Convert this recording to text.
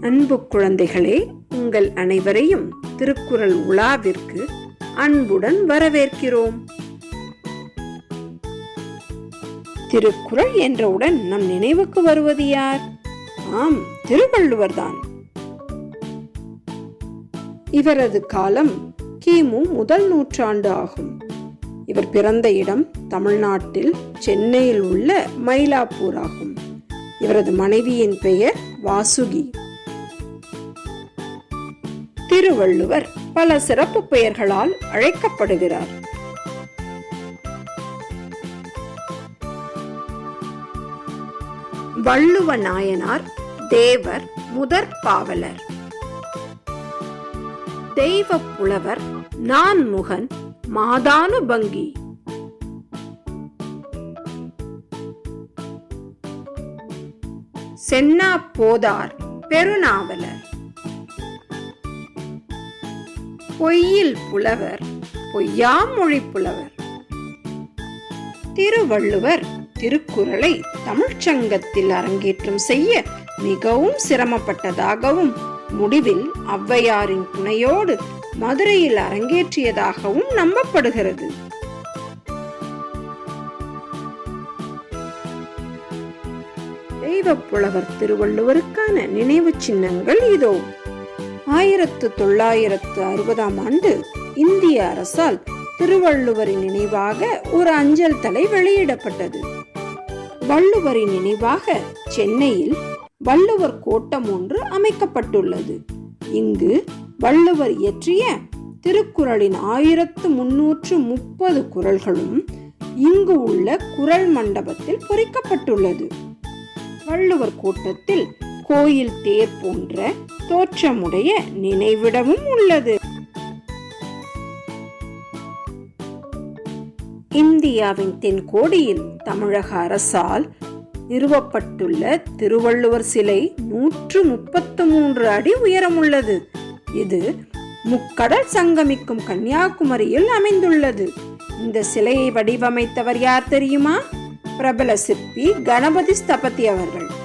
அன்பு குழந்தைகளே உங்கள் அனைவரையும் திருக்குறள் உலாவிற்கு அன்புடன் வரவேற்கிறோம். திருக்குறள் என்றவுடன் நம் நினைவுக்கு வருவது யார்? ஆம் திருவள்ளுவர்தான். இவரது காலம் கிமு முதல் நூற்றாண்டு ஆகும். இவர் பிறந்த இடம் தமிழ்நாட்டில் சென்னையில் உள்ள மயிலாப்பூர் ஆகும் இவரது மனைவியின் பெயர் வாசுகி. திருவள்ளுவர் பல சிறப்பு பெயர்களால் அழைக்கப்படுகிறார். வள்ளுவ நாயனார் தேவர் முதற் பாவலர். தெய்வ புலவர் நான்முகன் மாதானுபங்கி. சென்னா போதார் பெருநாவலர். பொய்யில் புலவர் பொய்யாமொழி புலவர். திருவள்ளுவர் திருக்குறளை தமிழ்ச்சங்கத்தில் அரங்கேற்றம் செய்ய மிகவும் சிரமப்பட்டதாகவும் முடிவில் ஔவையாரின் துணையோடு மதுரையில் அரங்கேற்றியதாகவும் நம்பப்படுகிறது. தெய்வப்புலவர் திருவள்ளுவருக்கான நினைவு சின்னங்கள் இதோ. ஆயிரத்து தொள்ளாயிரத்து அறுபதாம் ஆண்டு இந்திய அரசால் திருவள்ளுவரின் நினைவாக ஒரு அஞ்சல் தலை வெளியிடப்பட்டது. வள்ளுவரின் நினைவாக சென்னையில் வள்ளுவர் கோட்டம் ஒன்று அமைக்கப்பட்டுள்ளது. இங்கு வள்ளுவர் இயற்றிய திருக்குறளின் ஆயிரத்து முன்னூற்று முப்பது குரல்களும் இங்கு உள்ள குரல் மண்டபத்தில் பொறிக்கப்பட்டுள்ளது. வள்ளுவர் கூட்டத்தில் கோயில் தேர் போன்ற தோற்றமுடைய நினைவிடமும் உள்ளது. இந்தியாவின் தென்கோடியில் தமிழக அரசால் நிறுவப்பட்டுள்ள திருவள்ளுவர் சிலை நூற்று முப்பத்து மூன்று அடி உயரமுள்ளது. இது முக்கடல் சங்கமிக்கும் கன்னியாகுமரியில் அமைந்துள்ளது. இந்த சிலையை வடிவமைத்தவர் யார் தெரியுமா? பிரபல சிற்பி கணபதி ஸ்தபதி அவர்கள்.